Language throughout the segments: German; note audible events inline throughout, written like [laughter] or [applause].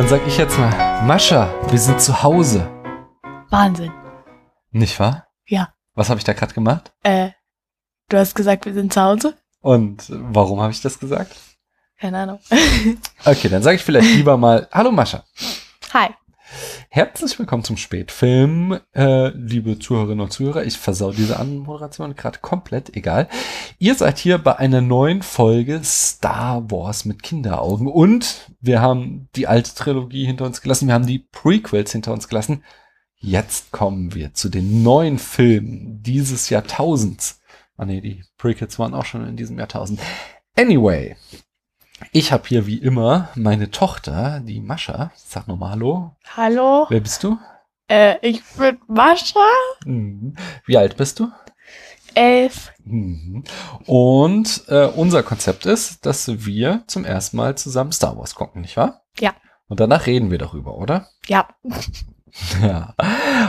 Dann sag ich jetzt mal, Mascha, wir sind zu Hause. Wahnsinn. Nicht wahr? Ja. Was habe ich da gerade gemacht? Äh, du hast gesagt, wir sind zu Hause? Und warum habe ich das gesagt? Keine Ahnung. [laughs] Okay, dann sage ich vielleicht lieber mal, hallo Mascha. Hi. Herzlich willkommen zum Spätfilm, äh, liebe Zuhörerinnen und Zuhörer. Ich versau diese Anmoderation gerade komplett, egal. Ihr seid hier bei einer neuen Folge Star Wars mit Kinderaugen und wir haben die alte Trilogie hinter uns gelassen, wir haben die Prequels hinter uns gelassen. Jetzt kommen wir zu den neuen Filmen dieses Jahrtausends. Ah nee, die Prequels waren auch schon in diesem Jahrtausend. Anyway, ich habe hier wie immer meine Tochter, die Mascha. Sag nochmal Hallo. Hallo. Wer bist du? Äh, ich bin Mascha. Mhm. Wie alt bist du? Elf. Mhm. Und äh, unser Konzept ist, dass wir zum ersten Mal zusammen Star Wars gucken, nicht wahr? Ja. Und danach reden wir darüber, oder? Ja. [laughs] Ja.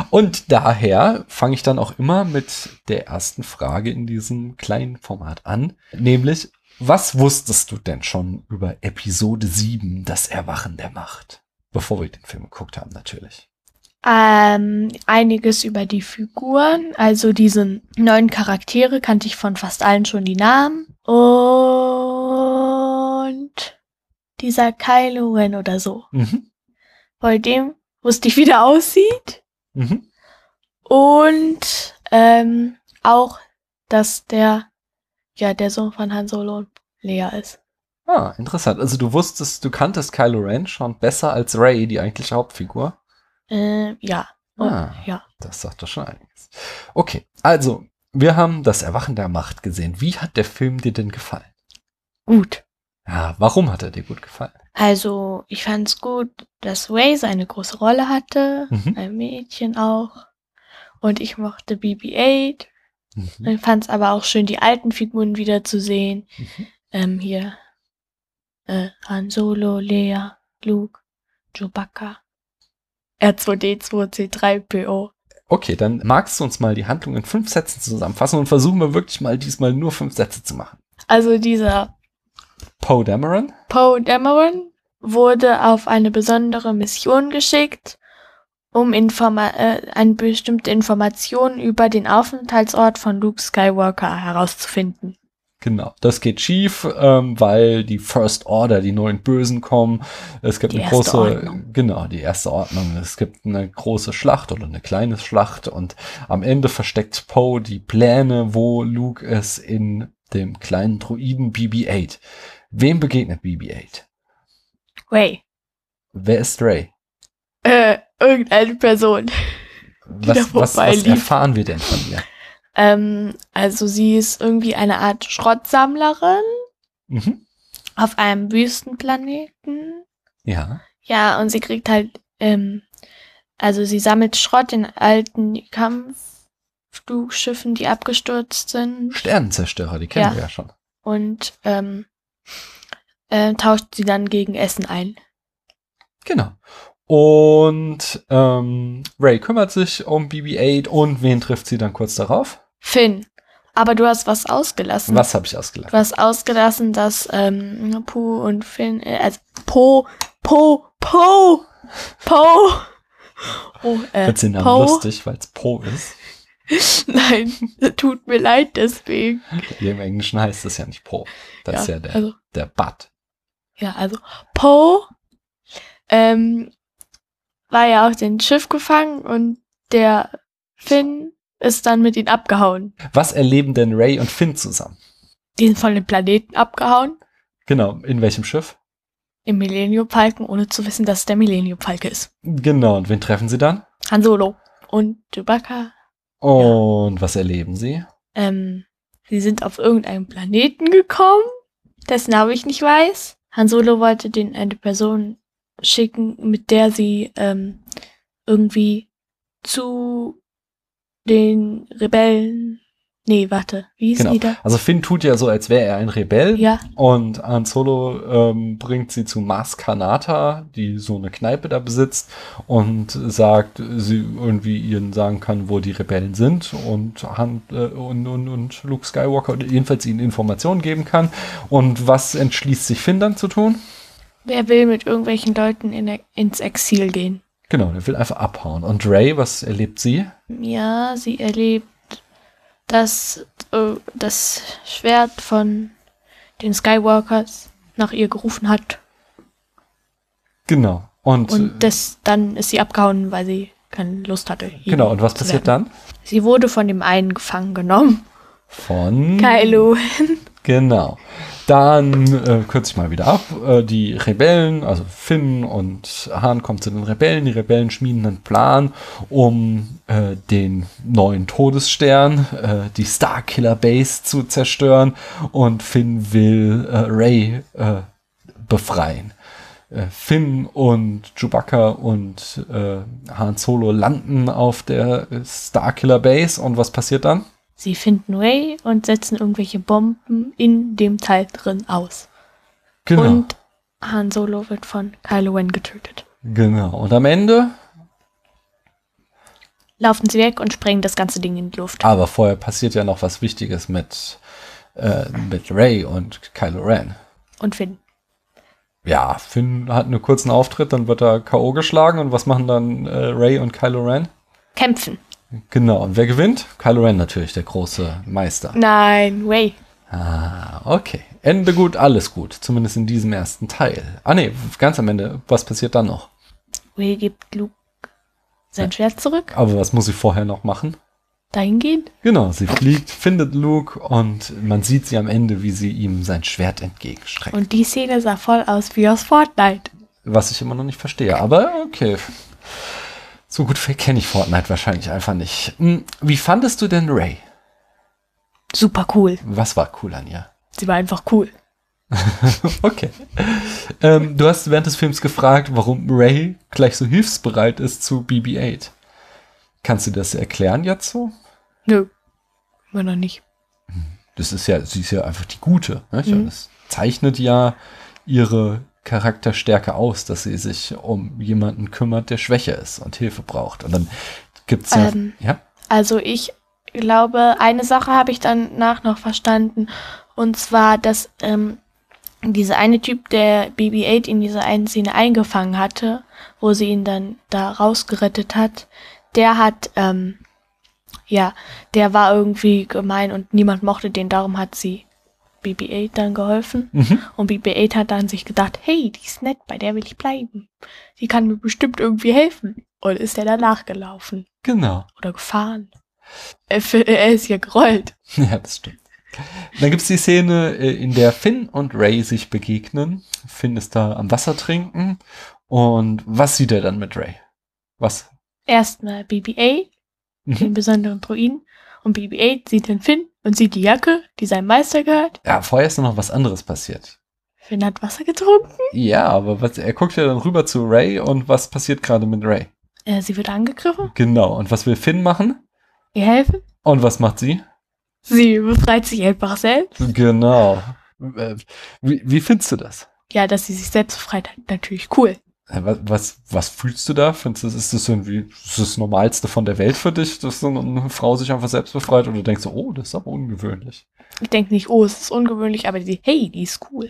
Und daher fange ich dann auch immer mit der ersten Frage in diesem kleinen Format an, nämlich, was wusstest du denn schon über Episode 7, das Erwachen der Macht? Bevor wir den Film geguckt haben, natürlich. Ähm, einiges über die Figuren. Also diese neuen Charaktere kannte ich von fast allen schon die Namen. Und dieser Kylo Ren oder so. Mhm. Bei dem wusste ich, wie der aussieht. Mhm. Und ähm, auch, dass der ja der Sohn von Han Solo und Lea ist. Ah, interessant. Also du wusstest, du kanntest Kylo Ren schon besser als Ray, die eigentliche Hauptfigur. Äh, ja. Oh, Ah. Ja. Das sagt doch schon einiges. Okay, also, wir haben das Erwachen der Macht gesehen. Wie hat der Film dir denn gefallen? Gut. Ja, warum hat er dir gut gefallen? Also, ich fand's gut, dass Waze eine große Rolle hatte, Mhm. ein Mädchen auch. Und ich mochte BB-8. Mhm. Ich fand's aber auch schön, die alten Figuren wiederzusehen. Mhm. Ähm, hier. Äh, Han Solo, Lea, Luke, Chewbacca. R2D2, C3PO. Okay, dann magst du uns mal die Handlung in fünf Sätzen zusammenfassen und versuchen wir wirklich mal diesmal nur fünf Sätze zu machen. Also dieser Poe Dameron? Poe Dameron wurde auf eine besondere Mission geschickt, um Informa äh, eine bestimmte Information über den Aufenthaltsort von Luke Skywalker herauszufinden. Genau, das geht schief, ähm, weil die First Order, die neuen Bösen kommen. Es gibt Die eine große, Ordnung. genau, die erste Ordnung. Es gibt eine große Schlacht oder eine kleine Schlacht und am Ende versteckt Poe die Pläne, wo Luke es in dem kleinen Druiden BB-8. Wem begegnet BB-8? Way. Wer ist Ray? Äh, irgendeine Person. da Was, was, was vorbeilief. erfahren wir denn von ihr? Ähm, also sie ist irgendwie eine Art Schrottsammlerin Mhm. auf einem Wüstenplaneten. Ja. Ja, und sie kriegt halt, ähm, also sie sammelt Schrott in alten Kampfflugschiffen, die abgestürzt sind Sternenzerstörer, die kennen Ja. wir ja schon. und ähm, äh, tauscht sie dann gegen Essen ein. Genau. Und ähm, Ray kümmert sich um BB-8 und wen trifft sie dann kurz darauf? Finn. Aber du hast was ausgelassen. Was habe ich ausgelassen? Du hast ausgelassen, dass ähm, Pooh und Finn, äh, also Po, Po, Po, Po. Oh, äh, Find's den Namen Po. lustig, weil es Po ist. [laughs] Nein, tut mir leid deswegen. Hier Im Englischen heißt es ja nicht Po. Das ist ja der, also, der Butt. ja, also Po ähm, war ja auf dem Schiff gefangen und der Finn ist dann mit ihm abgehauen. Was erleben denn Ray und Finn zusammen? Die sind von dem Planeten abgehauen. Genau, in welchem Schiff? Im Millennium Falcon, ohne zu wissen, dass es der Millennium Falke ist. Genau, und wen treffen sie dann? Han Solo und Chewbacca. Und was erleben sie? Ähm, sie sind auf irgendeinen Planeten gekommen, dessen Name ich nicht weiß. Han Solo wollte den eine Person schicken, mit der sie ähm, irgendwie zu den Rebellen. Nee, warte, wie hieß Genau. die da? Also Finn tut ja so, als wäre er ein Rebell. Ja, Und Han Solo ähm, bringt sie zu Mars Kanata, die so eine Kneipe da besitzt und sagt, sie irgendwie ihnen sagen kann, wo die Rebellen sind und Han äh, und, und, und Luke Skywalker jedenfalls ihnen Informationen geben kann. Und was entschließt sich Finn dann zu tun? Der will mit irgendwelchen Leuten in, ins Exil gehen. Genau, der will einfach abhauen. Und Ray, was erlebt sie? Ja, sie erlebt, dass äh, das Schwert von den Skywalkers nach ihr gerufen hat. Genau. Und, Und das, dann ist sie abgehauen, weil sie keine Lust hatte. genau, und was passiert werden. dann? Sie wurde von dem einen gefangen genommen. Von. Kylo. Genau. Dann äh, kürze ich mal wieder ab. Äh, die Rebellen, also Finn und Han kommen zu den Rebellen. Die Rebellen schmieden einen Plan, um äh, den neuen Todesstern, äh, die Starkiller Base zu zerstören. Und Finn will äh, Ray äh, befreien. Finn und Chewbacca und Han Solo landen auf der Starkiller Base. Und was passiert dann? Sie finden Ray und setzen irgendwelche Bomben in dem Teil drin aus. Genau. Und Han Solo wird von Kylo Ren getötet. Genau. Und am Ende Laufen sie weg und sprengen das ganze Ding in die Luft. Aber vorher passiert ja noch was Wichtiges mit, äh, mit Ray und Kylo Ren. Und Finn. Ja, Finn hat einen kurzen Auftritt, dann wird er K.O. geschlagen und was machen dann äh, Ray und Kylo Ren? Kämpfen. Genau, und wer gewinnt? Kylo Ren natürlich, der große Meister. Nein, Ray. Ah, okay. Ende gut, alles gut. Zumindest in diesem ersten Teil. Ah nee, ganz am Ende. Was passiert dann noch? Ray gibt Luke sein Schwert zurück. Aber was muss sie vorher noch machen? Dahin gehen. Genau, sie fliegt, findet Luke und man sieht sie am Ende, wie sie ihm sein Schwert entgegenstreckt. Und die Szene sah voll aus wie aus Fortnite. Was ich immer noch nicht verstehe. Aber okay. So gut kenne ich Fortnite wahrscheinlich einfach nicht. Hm, Wie fandest du denn Ray? Super cool. Was war cool an ihr? Sie war einfach cool. [laughs] Okay. ähm, du hast während des Films gefragt, warum Ray gleich so hilfsbereit ist zu BB-8. Kannst du das erklären jetzt so? Nö. Immer noch nicht. Das ist ja, sie ist ja einfach die Gute. Nicht? Mhm. Das zeichnet ja ihre Charakterstärke aus, dass sie sich um jemanden kümmert, der schwächer ist und Hilfe braucht. Und dann gibt's ja, Ähm. ja, Also ich glaube, eine Sache habe ich danach noch verstanden. Und zwar, dass ähm, dieser eine Typ, der BB-8 in dieser einen Szene eingefangen hatte, wo sie ihn dann da rausgerettet hat, der hat, ähm, ja, der war irgendwie gemein und niemand mochte den, darum hat sie BB-8 dann geholfen. Mhm. Und BB-8 hat dann sich gedacht, hey, die ist nett, bei der will ich bleiben. Die kann mir bestimmt irgendwie helfen. Und ist er danach gelaufen genau. oder gefahren. Er, er ist ja gerollt. [laughs] Ja, das stimmt. Dann gibt's die Szene, äh, in der Finn und Ray sich begegnen. Finn ist da am Wasser trinken. Und was sieht er dann mit Ray? Was? Erstmal BB-8, den Mhm. besonderen Druiden. Und BB-8 sieht den Finn und sieht die Jacke, die seinem Meister gehört. Ja, vorher ist noch was anderes passiert. Finn hat Wasser getrunken. Ja, aber was, er guckt ja dann rüber zu Ray und was passiert gerade mit Ray? Äh, sie wird angegriffen. Genau. Und was will Finn machen? Ihr helfen. Und was macht sie? Sie befreit sich einfach selbst. Genau. Äh, Wie, wie findest du das? Ja, dass sie sich selbst befreit hat, natürlich cool. Was, was, was fühlst du da? Findest du, ist das irgendwie ist das Normalste von der Welt für dich, dass so eine Frau sich einfach selbst befreit oder denkst du, oh, das ist aber ungewöhnlich? Ich denke nicht, oh, es ist ungewöhnlich, aber die, hey, die ist cool.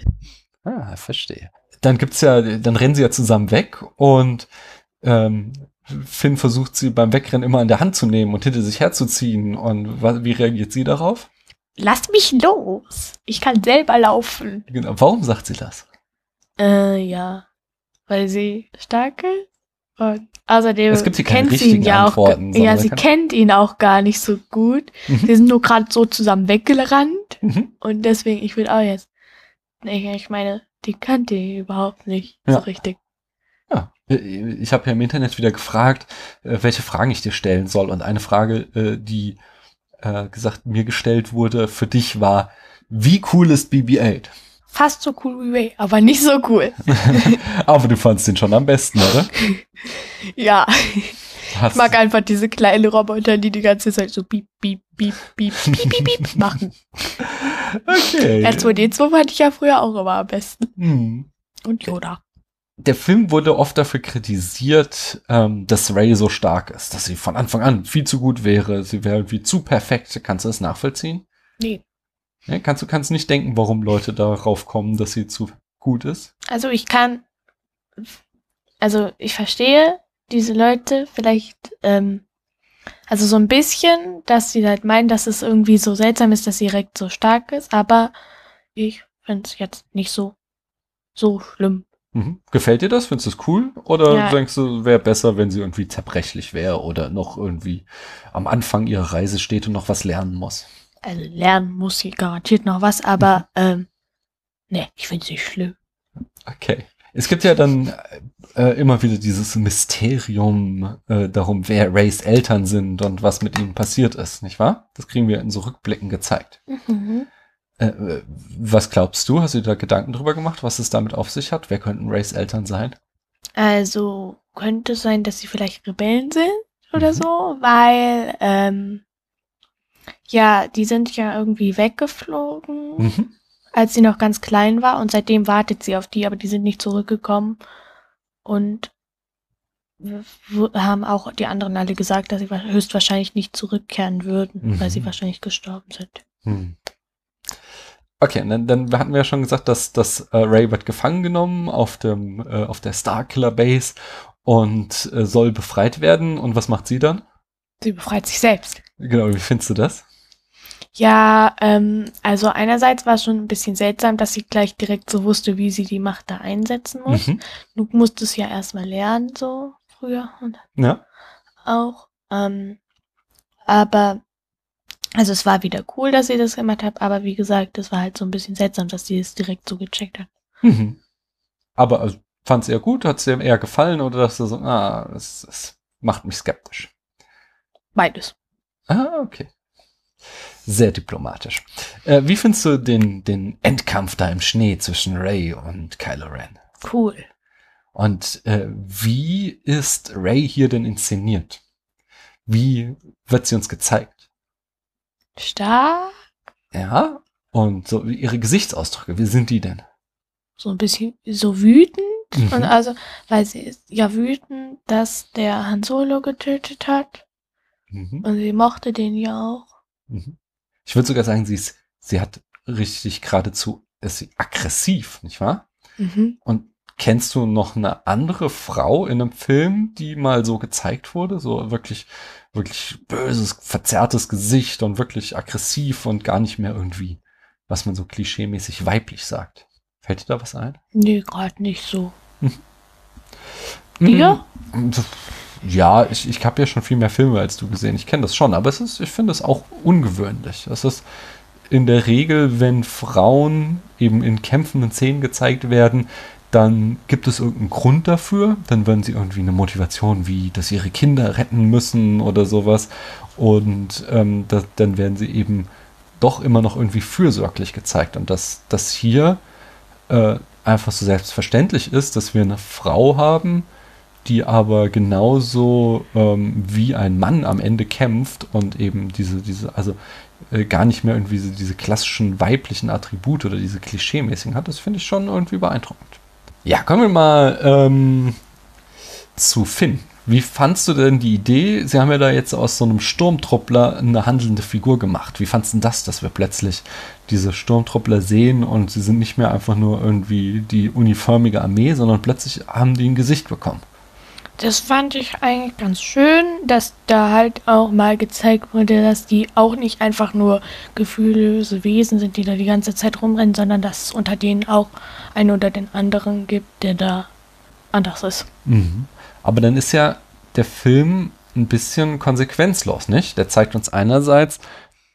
Ah, verstehe. Dann gibt's ja, dann rennen sie ja zusammen weg und ähm, Finn versucht sie beim Wegrennen immer an der Hand zu nehmen und hinter sich herzuziehen. Und wa- wie reagiert sie darauf? Lass mich los. Ich kann selber laufen. Genau. Warum sagt sie das? Äh, ja. Weil sie stark ist. Und außerdem Es gibt keine kennt sie ihn ja auch. Ja, sie kennt ihn auch gar nicht so gut. Mhm. Sie sind nur gerade so zusammen weggerannt. Mhm. Und deswegen, ich will auch jetzt. Ich, ich meine, die kannte ihn überhaupt nicht Ja. so richtig. Ja, ich habe ja im Internet wieder gefragt, äh, welche Fragen ich dir stellen soll. Und eine Frage, äh, die äh, gesagt mir gestellt wurde für dich war, wie cool ist BB-8? Fast so cool wie Ray, aber nicht so cool. [laughs] Aber du fandst den schon am besten, oder? [laughs] ja, Hast ich mag einfach diese kleinen Roboter, die die ganze Zeit so piep, piep, piep, piep, piep, piep, piep machen. [laughs] okay. R2D2 fand ich ja früher auch immer am besten. Hm. Und Yoda. Der Film wurde oft dafür kritisiert, ähm, dass Ray so stark ist, dass sie von Anfang an viel zu gut wäre. Sie wäre irgendwie zu perfekt. Kannst du das nachvollziehen? Nee. Ja, kannst du kannst nicht denken, warum Leute darauf kommen, dass sie zu gut ist? Also ich kann, also ich verstehe diese Leute vielleicht, ähm, also so ein bisschen, dass sie halt meinen, dass es irgendwie so seltsam ist, dass sie direkt so stark ist, aber ich finde es jetzt nicht so, so schlimm. Mhm. Gefällt dir das? Findest du es cool? Oder Ja. denkst du, wäre besser, wenn sie irgendwie zerbrechlich wäre oder noch irgendwie am Anfang ihrer Reise steht und noch was lernen muss? Also lernen muss sie garantiert noch was, aber ähm, ne, ich finde es nicht schlimm. Okay. Es gibt ja dann äh, immer wieder dieses Mysterium äh, darum, wer Rays Eltern sind und was mit ihnen passiert ist, nicht wahr? Das kriegen wir in so Rückblicken gezeigt. Mhm. Äh, äh, was glaubst du? Hast du dir da Gedanken drüber gemacht, was es damit auf sich hat? Wer könnten Rays Eltern sein? Also könnte es sein, dass sie vielleicht Rebellen sind oder Mhm. so, weil ähm, ja, die sind ja irgendwie weggeflogen, Mhm. als sie noch ganz klein war und seitdem wartet sie auf die, aber die sind nicht zurückgekommen und haben auch die anderen alle gesagt, dass sie wa- höchstwahrscheinlich nicht zurückkehren würden, weil Mhm. sie wahrscheinlich gestorben sind. Hm. Okay, dann, dann hatten wir ja schon gesagt, dass, dass äh, Ray wird gefangen genommen auf dem äh, auf der Starkiller Base und äh, soll befreit werden. Und was macht sie dann? Sie befreit sich selbst. Genau, wie findest du das? Ja, ähm, also einerseits war es schon ein bisschen seltsam, dass sie gleich direkt so wusste, wie sie die Macht da einsetzen muss. Mhm. Du musst es ja erstmal lernen, so früher und Ja. auch. Ähm, aber, also es war wieder cool, dass sie das gemacht hat, aber wie gesagt, es war halt so ein bisschen seltsam, dass sie es direkt so gecheckt hat. Mhm. Aber also, fand sie ja gut, hat es dir eher gefallen oder dass du so, ah, es, es macht mich skeptisch. Beides. Ah, okay. Sehr diplomatisch. Äh, wie findest du den, den Endkampf da im Schnee zwischen Ray und Kylo Ren? Cool. Und äh, wie ist Ray hier denn inszeniert? Wie wird sie uns gezeigt? Stark. Ja? Und so ihre Gesichtsausdrücke, wie sind die denn? So ein bisschen so wütend. Mhm. Und also, weil sie ist ja wütend, dass der Han Solo getötet hat. Mhm. Und sie mochte den ja auch. Mhm. Ich würde sogar sagen, sie ist, sie hat richtig geradezu, ist sie aggressiv, nicht wahr? Mhm. Und kennst du noch eine andere Frau in einem Film, die mal so gezeigt wurde? So wirklich, wirklich böses, verzerrtes Gesicht und wirklich aggressiv und gar nicht mehr irgendwie, was man so klischeemäßig weiblich sagt. Fällt dir da was ein? Nee, gerade nicht so. Dir? Mm, Ja, ich, ich habe ja schon viel mehr Filme als du gesehen. Ich kenne das schon, aber es ist, ich finde es auch ungewöhnlich. Es ist in der Regel, wenn Frauen eben in kämpfenden Szenen gezeigt werden, dann gibt es irgendeinen Grund dafür. Dann werden sie irgendwie eine Motivation, wie dass ihre Kinder retten müssen oder sowas. Und ähm, das, dann werden sie eben doch immer noch irgendwie fürsorglich gezeigt. Und dass das hier äh, einfach so selbstverständlich ist, dass wir eine Frau haben, die aber genauso ähm, wie ein Mann am Ende kämpft und eben diese, diese, also äh, gar nicht mehr irgendwie diese klassischen weiblichen Attribute oder diese klischeemäßigen hat, das finde ich schon irgendwie beeindruckend. Ja, kommen wir mal ähm, zu Finn. Wie fandst du denn die Idee? Sie haben ja da jetzt aus so einem Sturmtruppler eine handelnde Figur gemacht. Wie fandst du das, dass wir plötzlich diese Sturmtruppler sehen und sie sind nicht mehr einfach nur irgendwie die uniformige Armee, sondern plötzlich haben die ein Gesicht bekommen? Das fand ich eigentlich ganz schön, dass da halt auch mal gezeigt wurde, dass die auch nicht einfach nur gefühllose Wesen sind, die da die ganze Zeit rumrennen, sondern dass es unter denen auch einen oder den anderen gibt, der da anders ist. Mhm. Aber dann ist ja der Film ein bisschen konsequenzlos, nicht? Der zeigt uns einerseits,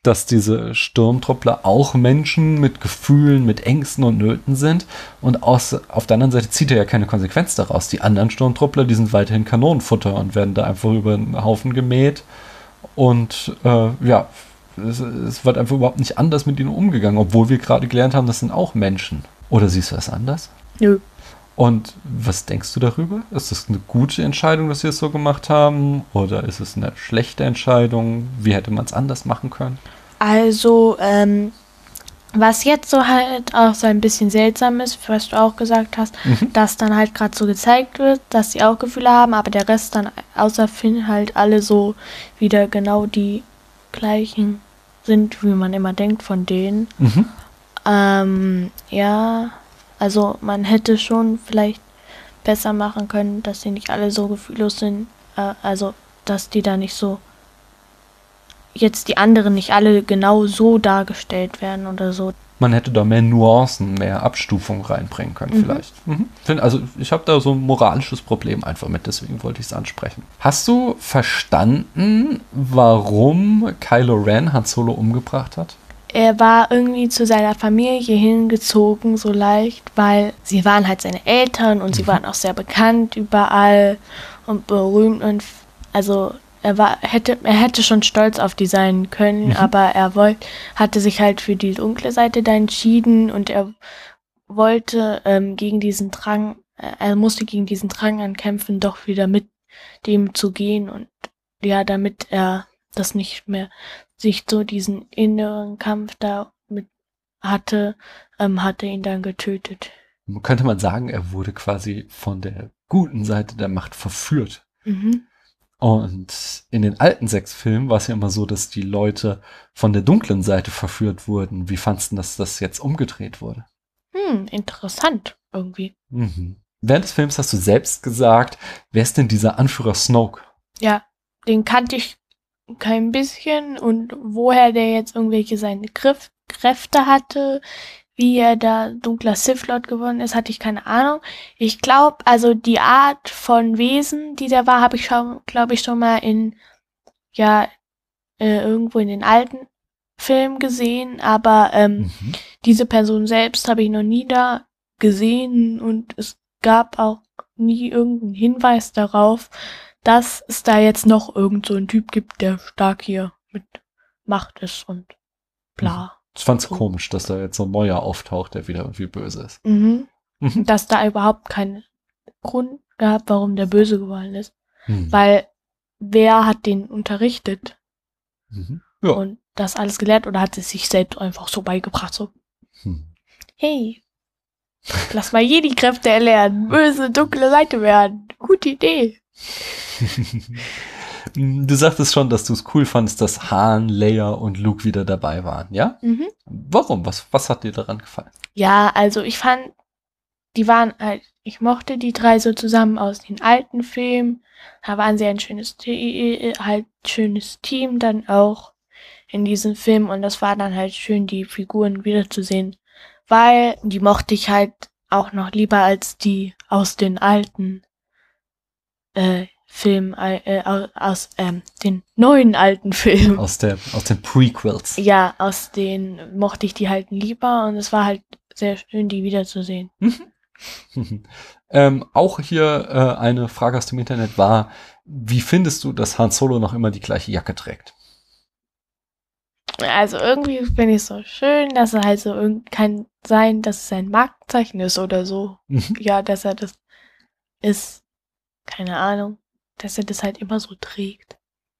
dass diese Sturmtruppler auch Menschen mit Gefühlen, mit Ängsten und Nöten sind. Und aus, auf der anderen Seite zieht er ja keine Konsequenz daraus. Die anderen Sturmtruppler, die sind weiterhin Kanonenfutter und werden da einfach über den Haufen gemäht. Und äh, ja, es, es wird einfach überhaupt nicht anders mit ihnen umgegangen, obwohl wir gerade gelernt haben, das sind auch Menschen. Oder siehst du das anders? Nö. Und was denkst du darüber? Ist es eine gute Entscheidung, dass sie es so gemacht haben? Oder ist es eine schlechte Entscheidung? Wie hätte man es anders machen können? Also, ähm, was jetzt so halt auch so ein bisschen seltsam ist, was du auch gesagt hast, Mhm. dass dann halt gerade so gezeigt wird, dass sie auch Gefühle haben, aber der Rest dann außer Finn halt alle so wieder genau die gleichen sind, wie man immer denkt von denen. Mhm. Ähm, ja, Also man hätte schon vielleicht besser machen können, dass die nicht alle so gefühllos sind. Äh, also, dass die da nicht so jetzt die anderen nicht alle genau so dargestellt werden oder so. Man hätte da mehr Nuancen, mehr Abstufung reinbringen können, Mhm. vielleicht. Mhm. Also, ich habe da so ein moralisches Problem einfach mit, deswegen wollte ich es ansprechen. Hast du verstanden, warum Kylo Ren Han Solo umgebracht hat? Er war irgendwie zu seiner Familie hingezogen, so leicht, weil sie waren halt seine Eltern und sie waren auch sehr bekannt überall und berühmt und also er war hätte er hätte schon stolz auf die sein können, Mhm. aber er wollte hatte sich halt für die dunkle Seite da entschieden und er wollte ähm, gegen diesen Drang, äh, er musste gegen diesen Drang ankämpfen, doch wieder mit dem zu gehen und ja, damit er das nicht mehr sich so diesen inneren Kampf da mit hatte, ähm, hat er ihn dann getötet. Könnte man sagen, er wurde quasi von der guten Seite der Macht verführt. Mhm. Und in den alten sechs Filmen war es ja immer so, dass die Leute von der dunklen Seite verführt wurden. Wie fandst du, dass das jetzt umgedreht wurde? Hm, interessant irgendwie. Mhm. Während des Films hast du selbst gesagt, wer ist denn dieser Anführer Snoke? Ja, den kannte ich kein bisschen und woher der jetzt irgendwelche seine Griff Kräfte hatte, wie er da dunkler Sith Lord geworden ist, hatte ich keine Ahnung. Ich glaube, also die Art von Wesen, die der war, habe ich schon, glaube ich, schon mal in, ja, äh, irgendwo in den alten Filmen gesehen, aber ähm, Mhm. diese Person selbst habe ich noch nie da gesehen und es gab auch nie irgendeinen Hinweis darauf, dass es da jetzt noch irgend so einen Typ gibt, der stark hier mit Macht ist und bla. Ich fand's komisch, dass da jetzt so ein neuer auftaucht, der wieder irgendwie böse ist. Mhm. Mhm. Dass da überhaupt keinen Grund gab, warum der böse geworden ist. Mhm. Weil wer hat den unterrichtet Mhm. Ja. und das alles gelehrt oder hat es sich selbst einfach so beigebracht, so, Hm. hey, lass mal hier die Kräfte erlernen, böse, dunkle Seite werden. Gute Idee. [laughs] Du sagtest schon, dass du es cool fandest, dass Han, Leia und Luke wieder dabei waren, ja? Mhm. Warum? Was, was hat dir daran gefallen? Ja, also ich fand, die waren halt, ich mochte die drei so zusammen aus den alten Filmen. Da waren sie ein schönes, Te- halt schönes Team dann auch in diesem Film und das war dann halt schön, die Figuren wiederzusehen, weil die mochte ich halt auch noch lieber als die aus den alten äh, Filmen, äh, au- aus ähm, den neuen alten Filmen. Aus, der, aus den Prequels. Ja, aus denen mochte ich die halt lieber und es war halt sehr schön, die wiederzusehen. [laughs] ähm, auch hier äh, eine Frage aus dem Internet war, wie findest du, dass Han Solo noch immer die gleiche Jacke trägt? Also irgendwie finde ich es so schön, dass er halt so kann sein, dass es sein Markenzeichen ist oder so. Mhm. Ja, dass er das ist. Keine Ahnung. Dass er das halt immer so trägt.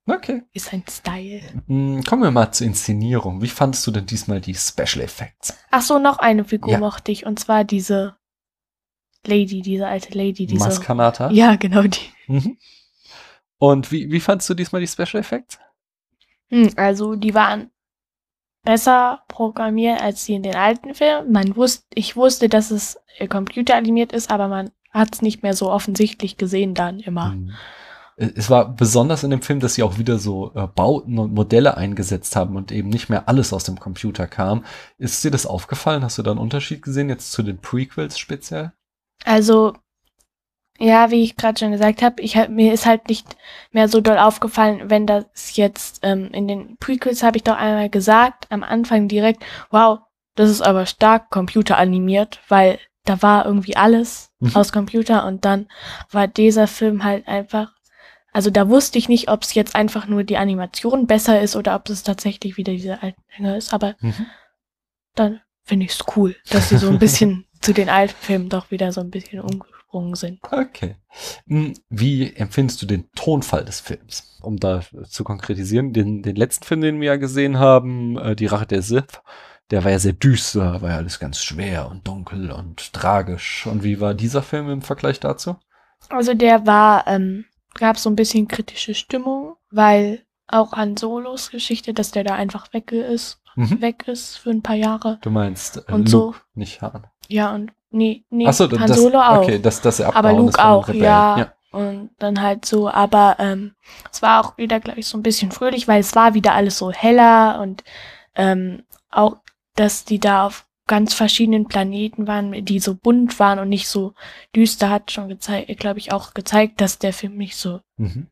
Okay. Ist sein Style. Hm, Kommen wir mal zur Inszenierung. Wie fandest du denn diesmal die Special Effects? Ach so, noch eine Figur Ja. mochte ich. Und zwar diese Lady, diese alte Lady, diese. Maskanata? Ja, genau die. Mhm. Und wie, wie fandest du diesmal die Special Effects? Hm, also die waren besser programmiert als die in den alten Filmen. Man wusste, ich wusste, dass es äh, computeranimiert ist, aber man hat es nicht mehr so offensichtlich gesehen dann immer. Mhm. Es war besonders in dem Film, dass sie auch wieder so äh, Bauten und Modelle eingesetzt haben und eben nicht mehr alles aus dem Computer kam. Ist dir das aufgefallen? Hast du da einen Unterschied gesehen jetzt zu den Prequels speziell? Also, ja, wie ich gerade schon gesagt habe, ich hab, mir ist halt nicht mehr so doll aufgefallen, wenn das jetzt ähm, in den Prequels habe ich doch einmal gesagt, am Anfang direkt, wow, das ist aber stark computeranimiert, weil da war irgendwie alles Mhm. aus Computer und dann war dieser Film halt einfach, also da wusste ich nicht, ob es jetzt einfach nur die Animation besser ist oder ob es tatsächlich wieder diese alten Dinger ist, aber Mhm. dann finde ich es cool, dass sie so ein bisschen [laughs] zu den alten Filmen doch wieder so ein bisschen umgesprungen sind. Okay. Hm, Wie empfindest du den Tonfall des Films? Um da zu konkretisieren, den, den letzten Film, den wir ja gesehen haben, äh, Die Rache der Sith, der war ja sehr düster, war ja alles ganz schwer und dunkel und tragisch. Und wie war dieser Film im Vergleich dazu? Also der war, ähm, gab so ein bisschen kritische Stimmung, weil auch an Solos Geschichte, dass der da einfach weg ist, Mhm. weg ist für ein paar Jahre. Du meinst äh, Und Luke, so. nicht Han. Ja, und Nee, nee, Achso, Han das, Solo auch. okay, dass, dass er aber Luke auch, Rebellen. ja. Und dann halt so, aber ähm, es war auch wieder, glaube ich, so ein bisschen fröhlich, weil es war wieder alles so heller und ähm, auch, dass die da auf ganz verschiedenen Planeten waren, die so bunt waren und nicht so düster, hat schon gezeigt, glaube ich, auch gezeigt, dass der Film nicht so Mhm.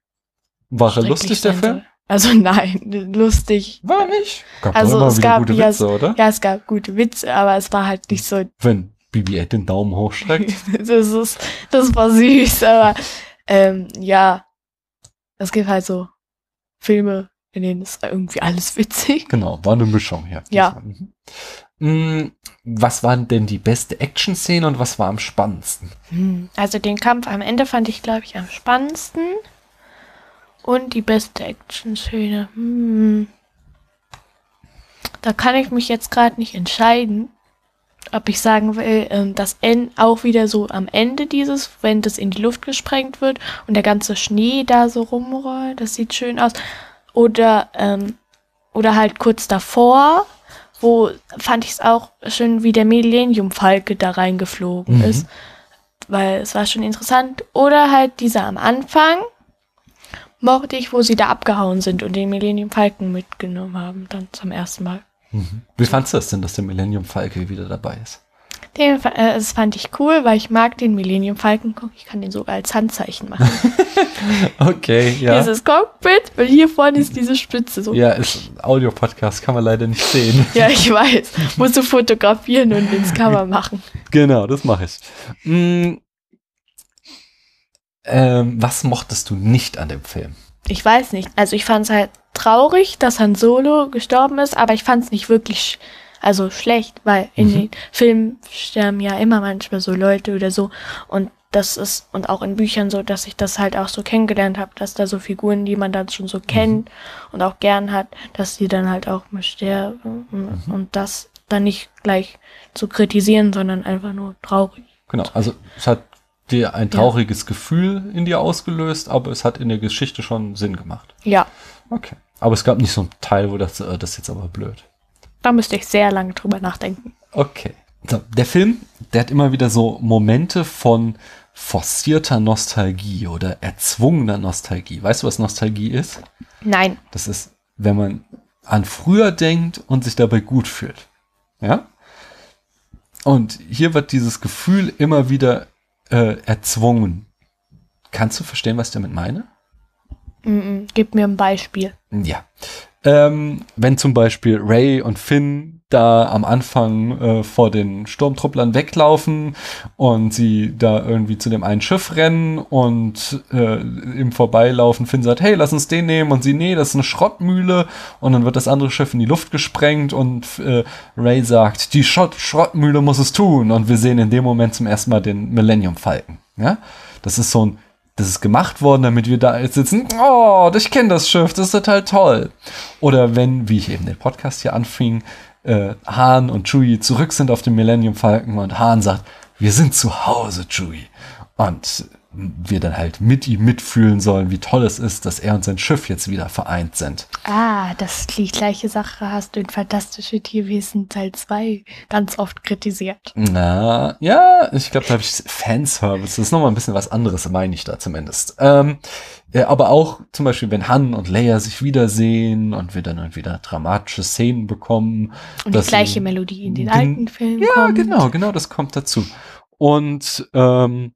War er lustig, der Film? soll. Also [laughs] nein, lustig. War nicht. Gab Also es gab gute ja- Witze, oder? Ja, es gab gute Witze, aber es war halt nicht so [laughs] Wenn BB-8 den Daumen hochstreckt. [laughs] das ist, das war süß, aber ähm, ja, es gibt halt so Filme, in denen ist irgendwie alles witzig. genau, war eine Mischung hier. Ja. Mhm. Mm, Was war denn die beste Action-Szene und was war am spannendsten? Hm. Also den Kampf am Ende fand ich, glaube ich, am spannendsten. Und die beste Action-Szene. Hm. Da kann ich mich jetzt gerade nicht entscheiden, ob ich sagen will, ähm, das N auch wieder so am Ende dieses, wenn das in die Luft gesprengt wird und der ganze Schnee da so rumrollt, das sieht schön aus. Oder, ähm, oder halt kurz davor, wo fand ich es auch schön, wie der Millennium Falke da reingeflogen Mhm. ist. Weil es war schon interessant. Oder halt dieser am Anfang mochte ich, wo sie da abgehauen sind und den Millennium Falken mitgenommen haben, dann zum ersten Mal. Mhm. Wie fandst du das denn, dass der Millennium Falke wieder dabei ist? Den, äh, das fand ich cool, weil ich mag den Millennium. Guck, ich kann den sogar als Handzeichen machen. [laughs] Okay, ja. Dieses Cockpit und hier vorne ist diese Spitze. So. Ja, ist Audio-Podcast, kann man leider nicht sehen. [laughs] Ja, ich weiß. Musst du fotografieren und ins Cover machen. Genau, das mache ich. Mm, ähm, was mochtest du nicht an dem Film? Ich weiß nicht. Also ich fand es halt traurig, dass Han Solo gestorben ist, aber ich fand es nicht wirklich also schlecht, weil in Mhm. den Filmen sterben ja immer manchmal so Leute oder so und das ist und auch in Büchern so, dass ich das halt auch so kennengelernt habe, dass da so Figuren, die man dann schon so kennt und auch gern hat, dass die dann halt auch mal sterben und das dann nicht gleich zu kritisieren, sondern einfach nur traurig. Genau, also es hat dir ein trauriges Gefühl in dir ausgelöst, aber es hat in der Geschichte schon Sinn gemacht. Ja, Okay. Aber es gab nicht so einen Teil, wo das, äh, das ist jetzt aber blöd. Da müsste ich sehr lange drüber nachdenken. Okay. So, der Film, der hat immer wieder so Momente von forcierter Nostalgie oder erzwungener Nostalgie. Weißt du, was Nostalgie ist? Nein. Das ist, wenn man an früher denkt und sich dabei gut fühlt. Ja? Und hier wird dieses Gefühl immer wieder äh, erzwungen. Kannst du verstehen, was ich damit meine? Mm -mm. Gib mir ein Beispiel. Ja. Ähm, wenn zum Beispiel Ray und Finn da am Anfang äh, vor den Sturmtrupplern weglaufen und sie da irgendwie zu dem einen Schiff rennen und äh, im Vorbeilaufen Finn sagt, hey, lass uns den nehmen und sie, nee, das ist eine Schrottmühle und dann wird das andere Schiff in die Luft gesprengt und äh, Ray sagt, die Schrott Schrottmühle muss es tun und wir sehen in dem Moment zum ersten Mal den Millennium Falken. Ja, das ist so ein das ist gemacht worden, damit wir da jetzt sitzen. Oh, ich kenne das Schiff, das ist total toll. Oder wenn, wie ich eben den Podcast hier anfing, äh, Han und Chewie zurück sind auf dem Millennium Falcon und Han sagt, wir sind zu Hause, Chewie. Und wir dann halt mit ihm mitfühlen sollen, wie toll es ist, dass er und sein Schiff jetzt wieder vereint sind. Ah, das die gleiche Sache hast du in Fantastische Tierwesen Teil 2 ganz oft kritisiert. Na, ja, ich glaube, da habe ich Fanservice. Das ist nochmal ein bisschen was anderes, meine ich da zumindest. Ähm, ja, aber auch zum Beispiel, wenn Han und Leia sich wiedersehen und wir dann irgendwie da dramatische Szenen bekommen. Und die gleiche Melodie in den alten Filmen Ja, kommt. genau, genau, das kommt dazu. Und ähm,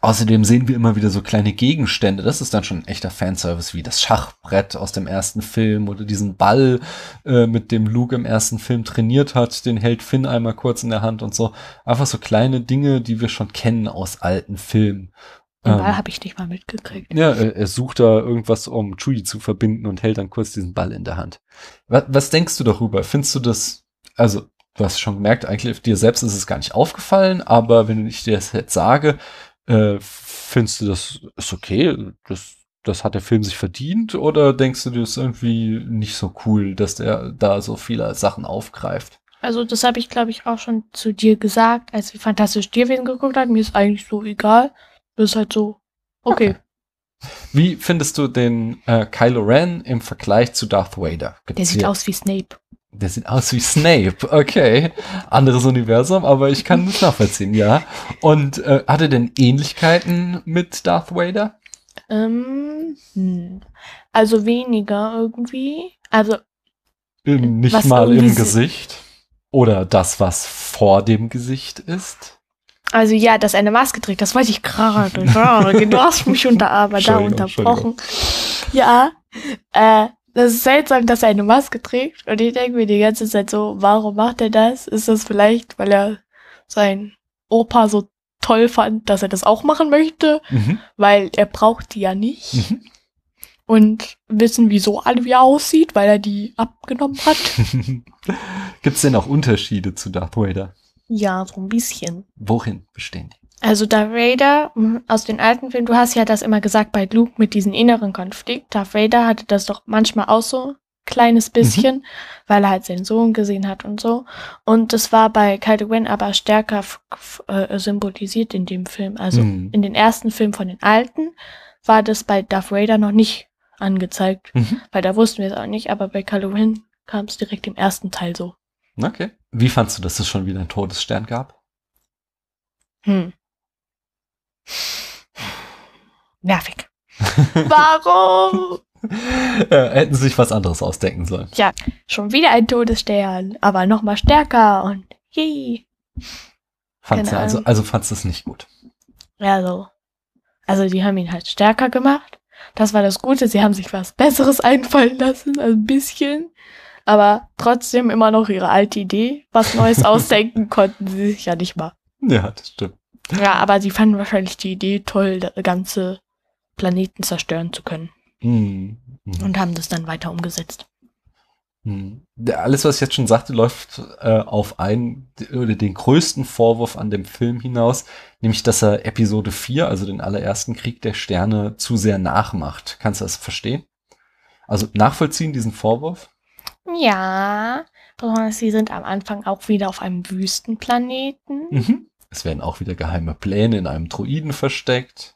außerdem sehen wir immer wieder so kleine Gegenstände. Das ist dann schon ein echter Fanservice, wie das Schachbrett aus dem ersten Film oder diesen Ball, äh, mit dem Luke im ersten Film trainiert hat. Den hält Finn einmal kurz in der Hand und so. Einfach so kleine Dinge, die wir schon kennen aus alten Filmen. Den Ähm, Ball habe ich nicht mal mitgekriegt. ja, er, er sucht da irgendwas, um Chewie zu verbinden und hält dann kurz diesen Ball in der Hand. Was, was denkst du darüber? Findest du das, also du hast schon gemerkt, eigentlich dir selbst ist es gar nicht aufgefallen, aber wenn ich dir das jetzt sage, äh, findest du das ist okay, das, das hat der Film sich verdient oder denkst du, das ist irgendwie nicht so cool, dass der da so viele Sachen aufgreift? Also das habe ich, glaube ich, auch schon zu dir gesagt, als wir Fantastische Tierwesen geguckt haben. Mir ist eigentlich so egal. Das ist halt so, okay. Wie findest du den äh, Kylo Ren im Vergleich zu Darth Vader? Der Gibt's sieht hier- aus wie Snape. Der sieht aus wie Snape. Okay. Anderes Universum, aber ich kann das nachvollziehen, ja. Und äh, hat er denn Ähnlichkeiten mit Darth Vader? Ähm, hm. Also weniger irgendwie. Also, Ähm, Nicht Was mal im Gesicht. Oder das, was vor dem Gesicht ist. also ja, dass er eine Maske trägt, das wollte ich gerade sagen. [laughs] Du hast mich unter aber da unterbrochen. Ja, äh, das ist seltsam, dass er eine Maske trägt. Und ich denke mir die ganze Zeit so, warum macht er das? Ist das vielleicht, weil er seinen Opa so toll fand, dass er das auch machen möchte? Mhm. Weil er braucht die ja nicht. Mhm. Und wissen, wieso alle wie er aussieht, weil er die abgenommen hat. [laughs] Gibt es denn auch Unterschiede zu Darth Vader? Ja, so ein bisschen. Worin bestehen die? Also Darth Vader mh, aus den alten Filmen, du hast ja das immer gesagt bei Luke mit diesem inneren Konflikt. Darth Vader hatte das doch manchmal auch so kleines bisschen, weil er halt seinen Sohn gesehen hat und so. Und das war bei Kylo Ren aber stärker äh, symbolisiert in dem Film. Also Mhm. in den ersten Filmen von den alten war das bei Darth Vader noch nicht angezeigt, Mhm. weil da wussten wir es auch nicht, aber bei Kylo Ren kam es direkt im ersten Teil so. Okay. Wie fandst du, dass es schon wieder einen Todesstern gab? Hm. Nervig. [laughs] Warum? äh, hätten sie sich was anderes ausdenken sollen. Schon wieder ein Todesstern, aber noch mal stärker und yay. Fandst Keine also, also fandst du es nicht gut. Ja, so. Also die haben ihn halt stärker gemacht. Das war das Gute. Sie haben sich was Besseres einfallen lassen, also ein bisschen. Aber trotzdem immer noch ihre alte Idee. Was Neues [laughs] ausdenken konnten sie sich ja nicht mal. Ja, das stimmt. Ja, aber sie fanden wahrscheinlich die Idee toll, ganze Planeten zerstören zu können. Mhm. Mhm. Und haben das dann weiter umgesetzt. Hm. Der- Alles, was ich jetzt schon sagte, läuft äh, auf einen oder den größten Vorwurf an dem Film hinaus, nämlich dass er Episode 4, also den allerersten Krieg der Sterne, zu sehr nachmacht. Kannst du das verstehen? Also nachvollziehen, diesen Vorwurf? Ja, besonders sie sind am Anfang auch wieder auf einem Wüstenplaneten. Mhm. Es werden auch wieder geheime Pläne in einem Druiden versteckt.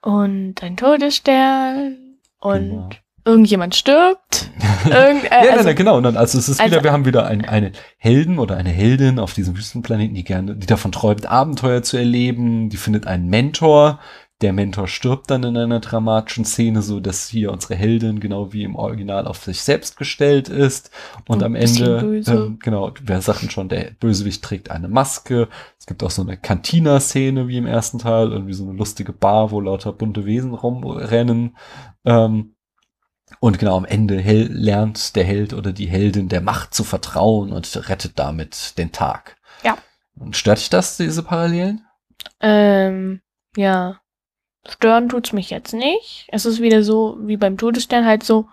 Und ein Todesstern. Und Genau. irgendjemand stirbt. [laughs] Irgend, äh, ja, also, nein, genau. Und dann, also es ist wieder, also- wir haben wieder einen, einen Helden oder eine Heldin auf diesem Wüstenplaneten, die gerne, die davon träumt, Abenteuer zu erleben. Die findet einen Mentor. Der Mentor stirbt dann in einer dramatischen Szene, so dass hier unsere Heldin genau wie im Original auf sich selbst gestellt ist. Und Ein am Ende, böse. ähm, genau, wir sagten schon, der Bösewicht trägt eine Maske. Es gibt auch so eine Cantina-Szene wie im ersten Teil, irgendwie so eine lustige Bar, wo lauter bunte Wesen rumrennen. Ähm, und genau am Ende hell, lernt der Held oder die Heldin der Macht zu vertrauen und rettet damit den Tag. Ja. Und stört dich das, diese Parallelen? ähm, ja. Stören tut's mich jetzt nicht. Es ist wieder so, wie beim Todesstern halt so,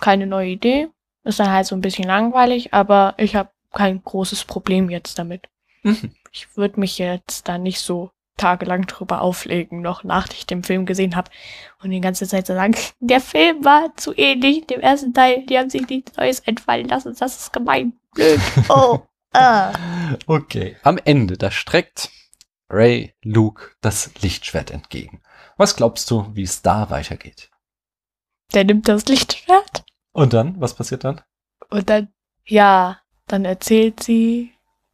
keine neue Idee. Ist dann halt so ein bisschen langweilig, aber ich habe kein großes Problem jetzt damit. Mhm. Ich würde mich jetzt da nicht so tagelang drüber auflegen, noch nach ich den Film gesehen habe und die ganze Zeit so sagen, [laughs] der Film war zu ähnlich dem ersten Teil, die haben sich nichts Neues entfallen lassen, das ist gemein, blöd, [laughs] oh, ah. Okay. Am Ende, da streckt Ray Luke das Lichtschwert entgegen. Was glaubst du, wie es da weitergeht? Der nimmt das Lichtschwert Und dann, was passiert dann? und dann, ja, dann erzählt sie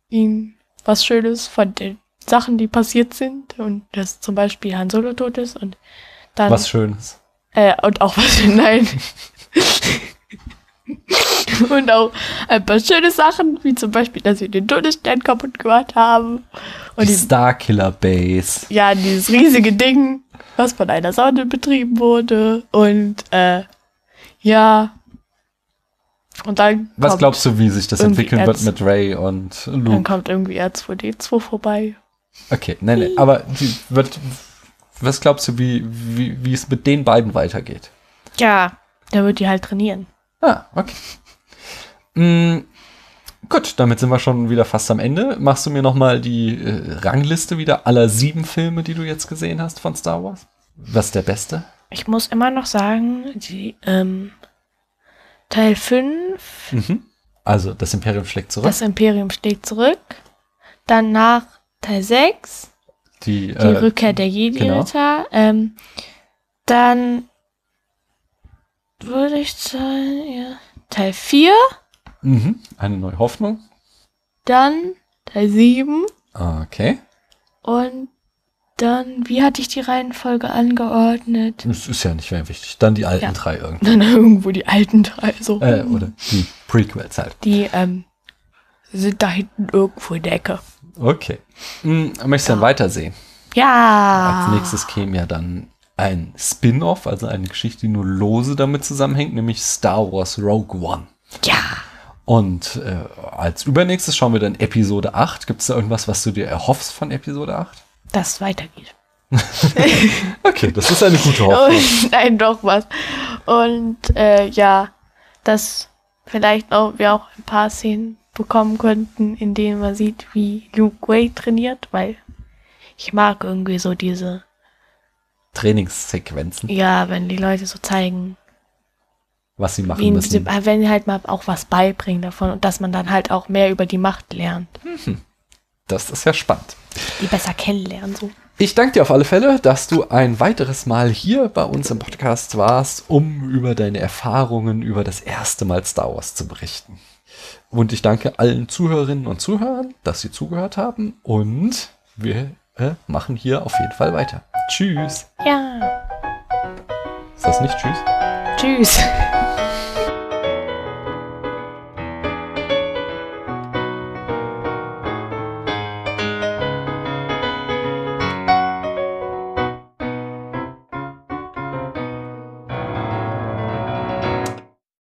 ihm was Schönes von den Sachen, die passiert sind und dass zum Beispiel Han Solo tot ist und dann Was Schönes. Äh, und auch was, [laughs] nein. und auch ein paar schöne Sachen, wie zum Beispiel, dass sie den Todesstern kaputt gemacht haben. Und Die die, Starkiller Base. ja, dieses riesige Ding, was von einer Sonne betrieben wurde. Und, äh, ja. Und dann Was glaubst du, wie sich das entwickeln wird mit Ray und dann Luke? kommt irgendwie R2D2 vorbei. Okay, nein, nein, aber die wird, was glaubst du, wie, wie, wie es mit den beiden weitergeht? Ja, der wird die halt trainieren. Ah, okay. Mm, gut, damit sind wir schon wieder fast am Ende. Machst du mir noch mal die äh, Rangliste wieder aller sieben Filme, die du jetzt gesehen hast von Star Wars? Was ist der beste? Ich muss immer noch sagen, die, ähm, Teil 5 Mhm. Also, das Imperium schlägt zurück. Das Imperium steht zurück. Dann nach Teil 6, die die äh, Rückkehr der Jedi-Ritter. Ähm, dann würde ich sagen, ja, Teil 4 Mhm. Eine neue Hoffnung. Dann Teil 7 Okay. und dann, wie hatte ich die Reihenfolge angeordnet? Das ist ja nicht mehr wichtig. Dann die alten Ja. drei irgendwie. Dann irgendwo die alten drei, so. Äh, oder die Prequels halt. Die, ähm, sind da hinten irgendwo in der Ecke. Okay. Hm, möchtest du dann weitersehen? Ja. Als nächstes käme ja dann ein Spin-off, also eine Geschichte, die nur lose damit zusammenhängt, nämlich Star Wars Rogue One. Ja. Und äh, als übernächstes schauen wir dann Episode 8. Gibt es da irgendwas, was du dir erhoffst von Episode 8? Dass es weitergeht. [laughs] Okay, das ist eine gute Hoffnung. [laughs] Und, nein, doch was. Und äh, ja, dass vielleicht auch wir auch ein paar Szenen bekommen könnten, in denen man sieht, wie Luke Wade trainiert, weil ich mag irgendwie so diese, Trainingssequenzen, ja, wenn die Leute so zeigen, was sie machen wie müssen. wenn sie halt mal auch was beibringen davon und dass man dann halt auch mehr über die Macht lernt, Das ist ja spannend. die besser kennenlernen so. Ich danke dir auf alle Fälle, dass du ein weiteres Mal hier bei uns im Podcast warst, um über deine Erfahrungen über das erste Mal Star Wars zu berichten. Und ich danke allen Zuhörerinnen und Zuhörern, dass sie zugehört haben. Und wir äh, machen hier auf jeden Fall weiter. Tschüss. Ja, Ist das nicht Tschüss? tschüss.